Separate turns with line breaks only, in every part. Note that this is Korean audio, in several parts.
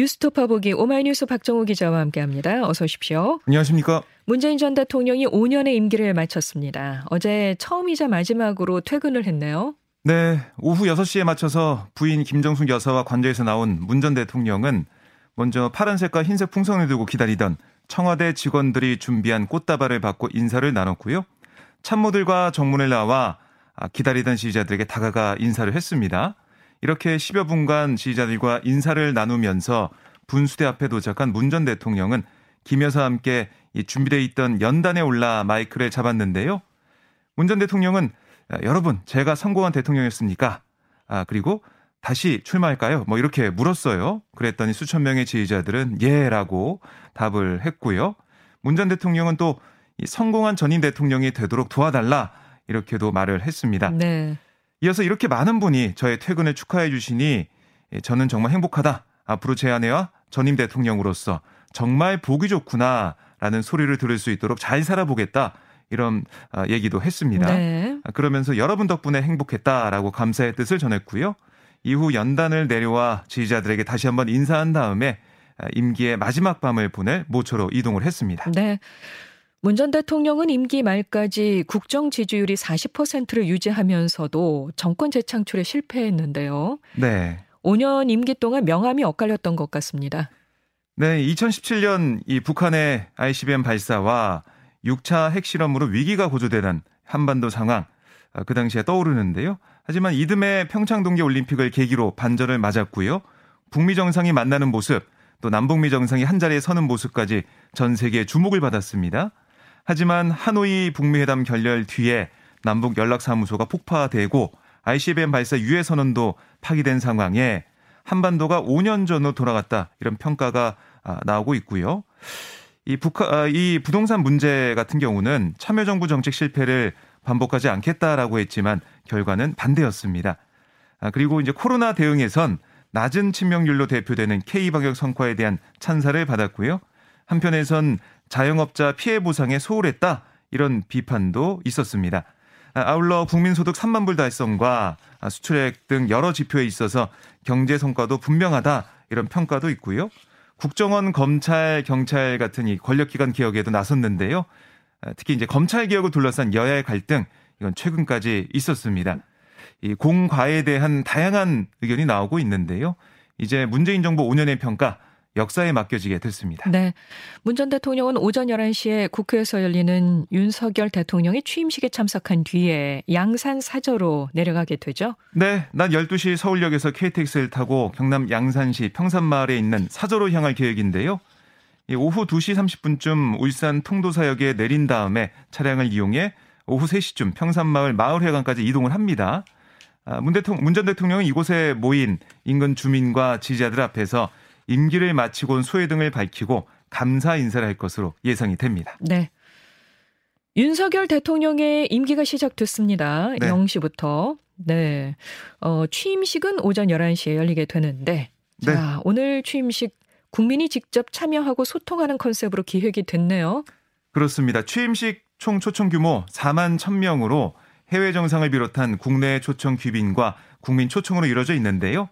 뉴스토파 보기 오마이뉴스 박정우 기자와 함께합니다. 어서 오십시오.
안녕하십니까.
문재인 전 대통령이 5년의 임기를 마쳤습니다. 어제 처음이자 마지막으로 퇴근을 했네요.
네, 오후 6시에 맞춰서 부인 김정숙 여사와 관저에서 나온 문 전 대통령은 먼저 파란색과 흰색 풍선을 들고 기다리던 청와대 직원들이 준비한 꽃다발을 받고 인사를 나눴고요. 참모들과 정문을 나와 기다리던 지지자들에게 다가가 인사를 했습니다. 이렇게 10여 분간 지지자들과 인사를 나누면서 분수대 앞에 도착한 문 전 대통령은 김 여사와 함께 준비되어 있던 연단에 올라 마이크를 잡았는데요. 문 전 대통령은 여러분 제가 성공한 대통령이었습니까? 아 그리고 다시 출마할까요? 뭐 이렇게 물었어요. 그랬더니 수천 명의 지지자들은 예라고 답을 했고요. 문 전 대통령은 또 성공한 전임 대통령이 되도록 도와달라 이렇게도 말을 했습니다. 네. 이어서 이렇게 많은 분이 저의 퇴근을 축하해 주시니 저는 정말 행복하다. 앞으로 제 아내와 전임 대통령으로서 정말 보기 좋구나 라는 소리를 들을 수 있도록 잘 살아보겠다. 이런 아, 얘기도 했습니다. 네. 아, 그러면서 여러분 덕분에 행복했다라고 감사의 뜻을 전했고요. 이후 연단을 내려와 지지자들에게 다시 한번 인사한 다음에 아, 임기의 마지막 밤을 보낼 모처로 이동을 했습니다.
네. 문전 대통령은 임기 말까지 국정 지지율이 40%를 유지하면서도 정권 재창출에 실패했는데요. 네. 5년 임기 동안 명함이 엇갈렸던 것 같습니다.
네, 2017년 이 북한의 ICBM 발사와 6차 핵실험으로 위기가 고조되는 한반도 상황 아, 그 당시에 떠오르는데요. 하지만 이듬해 평창 동계 올림픽을 계기로 반전을 맞았고요. 북미 정상이 만나는 모습, 또 남북미 정상이 한 자리에 서는 모습까지 전 세계의 주목을 받았습니다. 하지만 하노이 북미 회담 결렬 뒤에 남북 연락사무소가 폭파되고 ICBM 발사 유해 선언도 파기된 상황에 한반도가 5년 전으로 돌아갔다 이런 평가가 아, 나오고 있고요. 이 북한 아, 이 부동산 문제 같은 경우는 참여정부 정책 실패를 반복하지 않겠다라고 했지만 결과는 반대였습니다. 아, 그리고 이제 코로나 대응에선 낮은 치명률로 대표되는 K 방역 성과에 대한 찬사를 받았고요. 한편에선 자영업자 피해 보상에 소홀했다 이런 비판도 있었습니다. 아, 아울러 국민소득 3만 불 달성과 수출액 등 여러 지표에 있어서 경제 성과도 분명하다 이런 평가도 있고요. 국정원, 검찰, 경찰 같은 이 권력기관 개혁에도 나섰는데요. 아, 특히 이제 검찰 개혁을 둘러싼 여야의 갈등 이건 최근까지 있었습니다. 이 공과에 대한 다양한 의견이 나오고 있는데요. 이제 문재인 정부 5년의 평가 역사에 맡겨지게 됐습니다.
네. 문 전 대통령은 오전 11시에 국회에서 열리는 윤석열 대통령의 취임식에 참석한 뒤에 양산 사저로 내려가게 되죠?
네. 낮 12시 서울역에서 KTX를 타고 경남 양산시 평산마을에 있는 사저로 향할 계획인데요. 오후 2시 30분쯤 울산 통도사역에 내린 다음에 차량을 이용해 오후 3시쯤 평산마을 마을회관까지 이동을 합니다. 아, 문 대통령, 문전 대통령은 이곳에 모인 인근 주민과 지지자들 앞에서 임기를 마치고 온 소회 등을 밝히고 감사 인사를 할 것으로 예상이 됩니다.
네. 윤석열 대통령의 임기가 시작됐습니다. 네. 0시부터. 네. 어, 취임식은 오전 11시에 열리게 되는데 네. 자, 오늘 취임식 국민이 직접 참여하고 소통하는 컨셉으로 기획이 됐네요.
그렇습니다. 취임식 총 초청 규모 4만 1000명으로 해외 정상을 비롯한 국내 초청 귀빈과 국민 초청으로 이루어져 있는데요.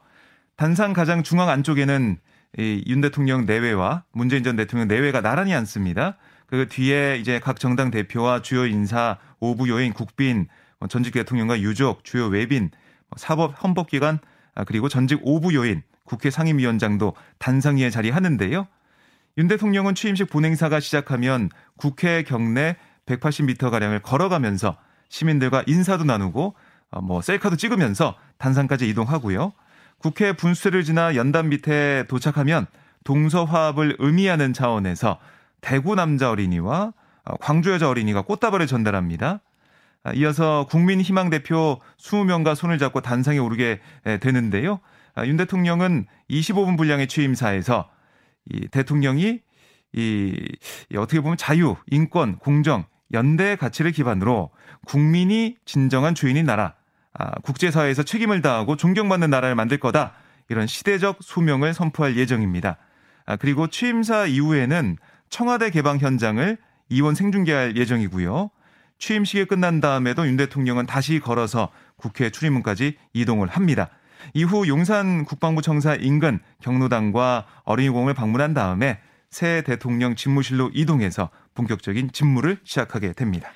단상 가장 중앙 안쪽에는 이윤 대통령 내외와 문재인 전 대통령 내외가 나란히 앉습니다. 그 뒤에 이제 각 정당 대표와 주요 인사, 오부 요인, 국빈, 뭐 전직 대통령과 유족, 주요 외빈, 뭐 사법 헌법기관 아, 그리고 전직 오부 요인, 국회 상임위원장도 단상위에 자리하는데요. 윤 대통령은 취임식 본행사가 시작하면 국회 경내 180m 가량을 걸어가면서 시민들과 인사도 나누고 어, 뭐 셀카도 찍으면서 단상까지 이동하고요. 국회 분수를 지나 연단 밑에 도착하면 동서화합을 의미하는 차원에서 대구 남자 어린이와 어, 광주 여자 어린이가 꽃다발을 전달합니다. 아, 이어서 국민희망 대표 20명과 손을 잡고 단상에 오르게 되는데요. 아, 윤 대통령은 25분 분량의 취임사에서 이 대통령이 이, 이 어떻게 보면 자유, 인권, 공정, 연대 가치를 기반으로 국민이 진정한 주인인 나라, 아, 국제사회에서 책임을 다하고 존경받는 나라를 만들 거다. 이런 시대적 소명을 선포할 예정입니다. 아, 그리고 취임사 이후에는 청와대 개방 현장을 이원 생중계할 예정이고요. 취임식이 끝난 다음에도 윤 대통령은 다시 걸어서 국회 출입문까지 이동을 합니다. 이후 용산 국방부 청사 인근 경로당과 어린이공원을 방문한 다음에 새 대통령 집무실로 이동해서 본격적인 집무를 시작하게 됩니다.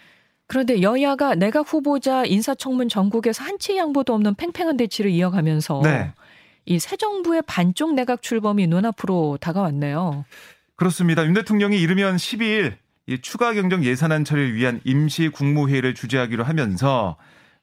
그런데 여야가 내각 후보자 인사청문 전국에서 한치 양보도 없는 팽팽한 대치를 이어가면서 네. 이새 정부의 반쪽 내각 출범이 눈앞으로 다가왔네요.
그렇습니다. 윤 대통령이 이르면 12일 추가 경정 예산안 처리를 위한 임시 국무회의를 주재하기로 하면서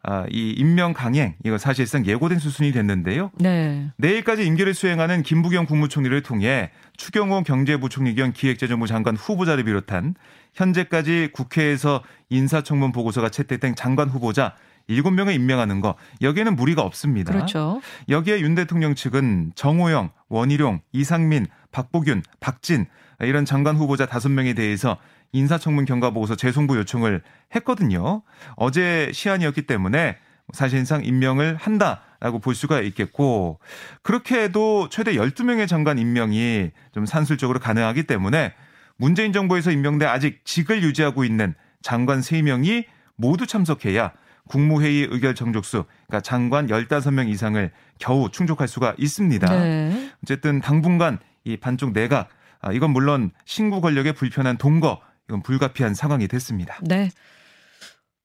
아, 이 임명 강행 이거 사실상 예고된 수순이 됐는데요. 네. 내일까지 임기를 수행하는 김부겸 국무총리를 통해 추경호 경제부총리 겸 기획재정부 장관 후보자를 비롯한 현재까지 국회에서 인사청문 보고서가 채택된 장관 후보자 7명을 임명하는 거 여기에는 무리가 없습니다.
그렇죠.
여기에 윤 대통령 측은 정호영, 원희룡, 이상민, 박보균, 박진 이런 장관 후보자 5명에 대해서 인사청문 경과 보고서 재송부 요청을 했거든요. 어제 시한이었기 때문에 사실상 임명을 한다라고 볼 수가 있겠고 그렇게 해도 최대 12명의 장관 임명이 좀 산술적으로 가능하기 때문에 문재인 정부에서 임명돼 아직 직을 유지하고 있는 장관 3명이 모두 참석해야 국무회의 의결 정족수, 그러니까 장관 15명 이상을 겨우 충족할 수가 있습니다. 네. 어쨌든 당분간 이 반쪽 내각, 아, 이건 물론 신구 권력의 불편한 동거, 이건 불가피한 상황이 됐습니다.
네.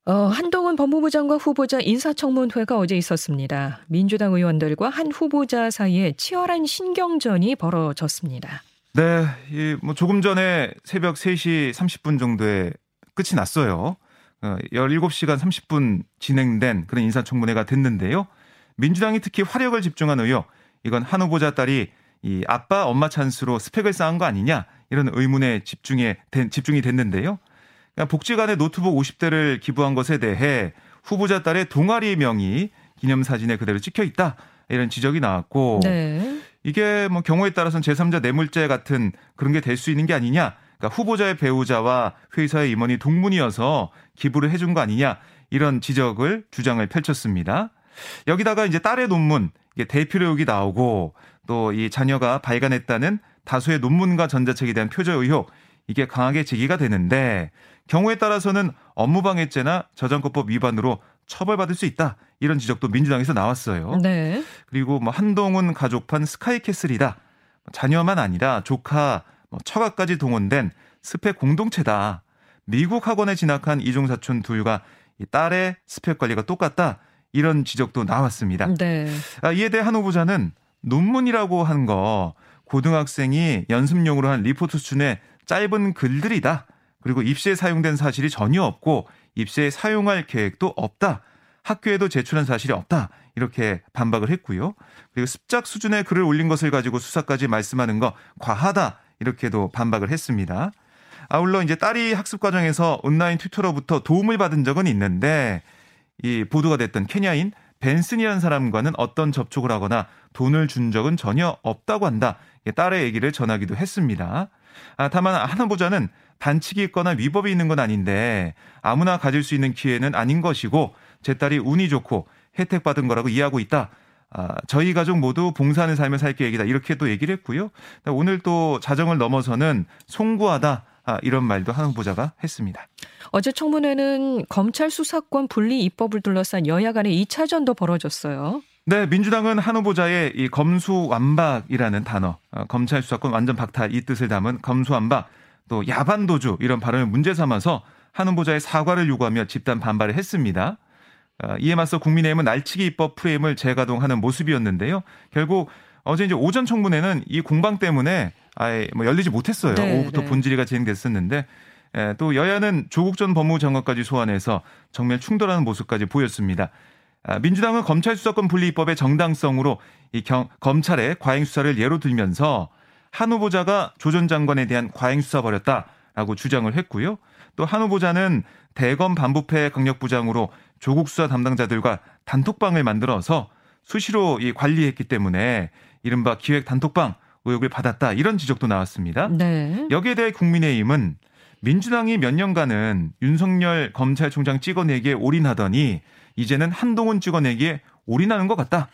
어, 한동훈 법무부 장관 후보자 인사청문회가 어제 있었습니다. 민주당 의원들과 한 후보자 사이에 치열한 신경전이 벌어졌습니다.
네, 이 뭐 조금 전에 새벽 3시 30분 정도에 끝이 났어요. 17시간 어, 30분 진행된 그런 인사청문회가 됐는데요. 민주당이 특히 화력을 집중한 의혹, 이건 한 후보자 딸이 이 아빠 엄마 찬스로 스펙을 쌓은 거 아니냐 이런 의문에 집중에 된, 집중이 됐는데요. 그러니까 복지관에 노트북 50대를 기부한 것에 대해 후보자 딸의 동아리 명이 기념사진에 그대로 찍혀 있다 이런 지적이 나왔고 네. 이게 뭐 경우에 따라서는 제3자 뇌물죄 같은 그런 게 될 수 있는 게 아니냐. 그러니까 후보자의 배우자와 회사의 임원이 동문이어서 기부를 해준 거 아니냐 이런 지적을 주장을 펼쳤습니다. 여기다가 이제 딸의 논문 이게 의혹이 나오고 또 이 자녀가 발간했다는 다수의 논문과 전자책에 대한 표절 의혹 이게 강하게 제기가 되는데 경우에 따라서는 업무방해죄나 저작권법 위반으로 처벌받을 수 있다 이런 지적도 민주당에서 나왔어요. 네. 그리고 뭐 한동훈 가족판 스카이캐슬이다 자녀만 아니라 조카, 뭐 처가까지 동원된 스펙 공동체다. 미국 학원에 진학한 이중 사촌 둘과 이 딸의 스펙 관리가 똑같다 이런 지적도 나왔습니다. 네. 아, 이에 대해 한 후보자는 논문이라고 한 거 고등학생이 연습용으로 한 리포트 수준의 짧은 글들이다. 그리고 입시에 사용된 사실이 전혀 없고 입시에 사용할 계획도 없다. 학교에도 제출한 사실이 없다. 이렇게 반박을 했고요. 그리고 습작 수준의 글을 올린 것을 가지고 수사까지 말씀하는 거 과하다. 이렇게도 반박을 했습니다. 아울러 이제 딸이 학습 과정에서 온라인 튜터로부터 도움을 받은 적은 있는데 이 보도가 됐던 케냐인 벤슨이라는 사람과는 어떤 접촉을 하거나 돈을 준 적은 전혀 없다고 한다. 딸의 얘기를 전하기도 했습니다. 아, 다만 한 후보자는 반칙이 있거나 위법이 있는 건 아닌데 아무나 가질 수 있는 기회는 아닌 것이고 제 딸이 운이 좋고 혜택 받은 거라고 이해하고 있다. 아, 저희 가족 모두 봉사하는 삶을 살 계획이다. 이렇게 또 얘기를 했고요. 오늘 또 자정을 넘어서는 송구하다. 아, 이런 말도 한 후보자가 했습니다.
어제 청문회는 검찰 수사권 분리 입법을 둘러싼 여야 간의 2차전도 벌어졌어요.
네, 민주당은 한 후보자의 이 검수완박이라는 단어, 어, 검찰 수사권 완전 박탈 이 뜻을 담은 검수완박, 또 야반도주 이런 발언을 문제 삼아서 한 후보자의 사과를 요구하며 집단 반발을 했습니다. 어, 이에 맞서 국민의힘은 날치기 입법 프레임을 재가동하는 모습이었는데요. 결국 어제 이제 오전 청문회는 이 공방 때문에 아예 뭐 열리지 못했어요. 네, 오후부터 네. 본질의가 진행됐었는데 예, 또 여야는 조국 전 법무부 장관까지 소환해서 정면 충돌하는 모습까지 보였습니다. 아, 민주당은 검찰 수사권 분리법의 정당성으로 이 경, 검찰의 과잉 수사를 예로 들면서 한 후보자가 조 전 장관에 대한 과잉 수사 벌였다라고 주장을 했고요. 또 한 후보자는 대검 반부패 강력 부장으로 조국 수사 담당자들과 단톡방을 만들어서 수시로 이 관리했기 때문에 이른바 기획 단톡방 의혹을 받았다 이런 지적도 나왔습니다. 네. 여기에 대해 국민의힘은 민주당이 몇 년간은 윤석열 검찰총장 찍어내기에 올인하더니 이제는 한동훈 찍어내기에 올인하는 것 같다.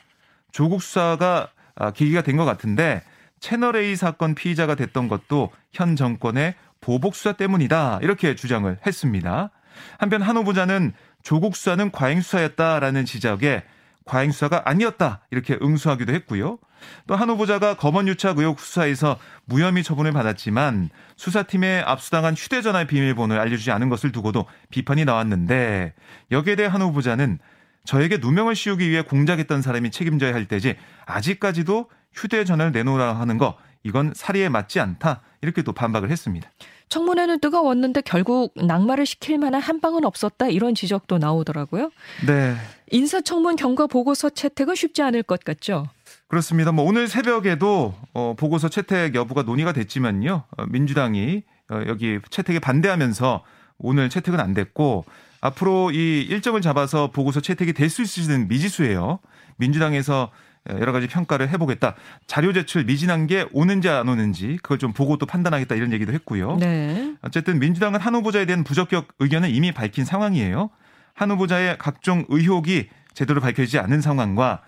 조국 수사가 아, 계기가 된 것 같은데 채널 A 사건 피의자가 됐던 것도 현 정권의 보복 수사 때문이다. 이렇게 주장을 했습니다. 한편 한 후보자는 조국 수사는 과잉 수사였다라는 지적에 과잉 수사가 아니었다 이렇게 응수하기도 했고요. 또 한 후보자가 검언 유착 의혹 수사에서 무혐의 처분을 받았지만 수사팀에 압수당한 휴대전화 비밀번호를 알려주지 않은 것을 두고도 비판이 나왔는데 여기에 대해 한 후보자는 저에게 누명을 씌우기 위해 공작했던 사람이 책임져야 할 때지 아직까지도 휴대전화를 내놓으라 하는 거 이건 사리에 맞지 않다 이렇게 또 반박을 했습니다.
청문회는 뜨거웠는데 결국 낙마를 시킬 만한 한 방은 없었다 이런 지적도 나오더라고요.
네.
인사청문 경과 보고서 채택은 쉽지 않을 것 같죠.
그렇습니다. 뭐 오늘 새벽에도 어, 보고서 채택 여부가 논의가 됐지만요. 어, 민주당이 어, 여기 채택에 반대하면서 오늘 채택은 안 됐고 앞으로 이 일정을 잡아서 보고서 채택이 될 수 있을지는 미지수예요. 민주당에서 여러 가지 평가를 해보겠다. 자료 제출 미진한 게 오는지 안 오는지 그걸 좀 보고 또 판단하겠다 이런 얘기도 했고요. 네. 어쨌든 민주당은 한 후보자에 대한 부적격 의견을 이미 밝힌 상황이에요. 한 후보자의 각종 의혹이 제대로 밝혀지지 않은 상황과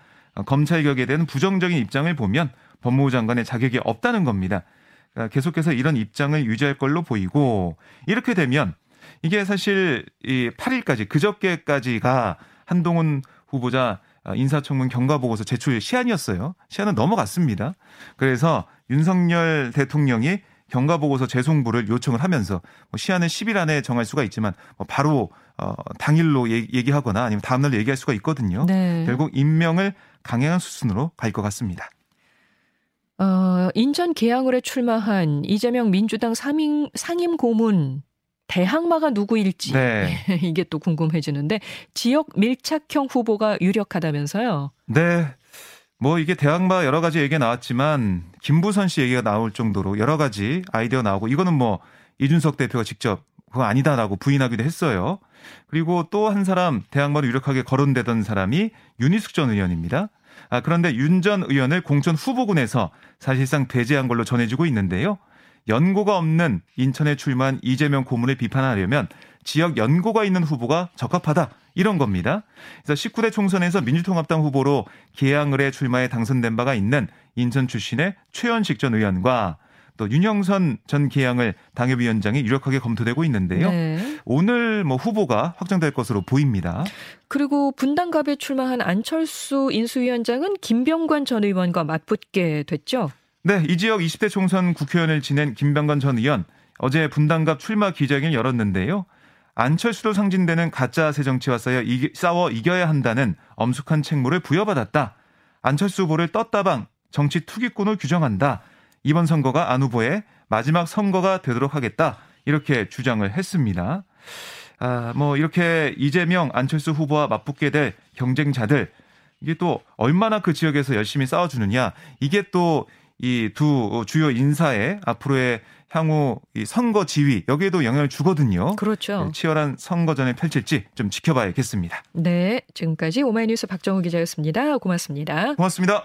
검찰 격에 대한 부정적인 입장을 보면 법무부 장관의 자격이 없다는 겁니다. 그러니까 계속해서 이런 입장을 유지할 걸로 보이고 이렇게 되면 이게 사실 이 8일까지 그저께까지가 한동훈 후보자 인사청문 경과보고서 제출 시한이었어요. 시한은 넘어갔습니다. 그래서 윤석열 대통령이 경과보고서 재송부를 요청을 하면서 뭐 시한은 10일 안에 정할 수가 있지만 뭐 바로 어 당일로 얘기하거나 아니면 다음날 얘기할 수가 있거든요. 네. 결국 임명을 강행한 수순으로 갈 것 같습니다.
어, 인천 계양을에 출마한 이재명 민주당 상임, 상임 고문 대항마가 누구일지 네. 이게 또 궁금해지는데 지역 밀착형 후보가 유력하다면서요?
네. 뭐 이게 대항마 여러 가지 얘기가 나왔지만 김부선 씨 얘기가 나올 정도로 여러 가지 아이디어 나오고 이거는 뭐 이준석 대표가 직접 그거 아니다라고 부인하기도 했어요. 그리고 또 한 사람 대항마로 유력하게 거론되던 사람이 윤희숙 전 의원입니다. 아, 그런데 윤 전 의원을 공천 후보군에서 사실상 배제한 걸로 전해지고 있는데요. 연고가 없는 인천에 출마한 이재명 고문을 비판하려면 지역 연고가 있는 후보가 적합하다. 이런 겁니다. 그래서 19대 총선에서 민주통합당 후보로 계양을에 출마해 당선된 바가 있는 인천 출신의 최현식 전 의원과 또 윤영선 전 계양을 당협위원장이 유력하게 검토되고 있는데요. 네. 오늘 뭐 후보가 확정될 것으로 보입니다.
그리고 분당갑에 출마한 안철수 인수위원장은 김병관 전 의원과 맞붙게 됐죠.
네, 이 지역 20대 총선 국회의원을 지낸 김병관 전 의원 어제 분당갑 출마 기자회견을 열었는데요. 안철수로 상징되는 가짜 새 정치와 싸워, 이기, 싸워 이겨야 한다는 엄숙한 책무를 부여받았다. 안철수 후보를 떴다방 정치 투기꾼을 규정한다. 이번 선거가 안 후보의 마지막 선거가 되도록 하겠다. 이렇게 주장을 했습니다. 아, 뭐 이렇게 이재명, 안철수 후보와 맞붙게 될 경쟁자들 이게 또 얼마나 그 지역에서 열심히 싸워주느냐 이게 또 이 두 주요 인사의 앞으로의 향후 이 선거 지위 여기에도 영향을 주거든요.
그렇죠.
네, 치열한 선거전을 펼칠지 좀 지켜봐야겠습니다.
네, 지금까지 오마이뉴스 박정우 기자였습니다. 고맙습니다.
고맙습니다.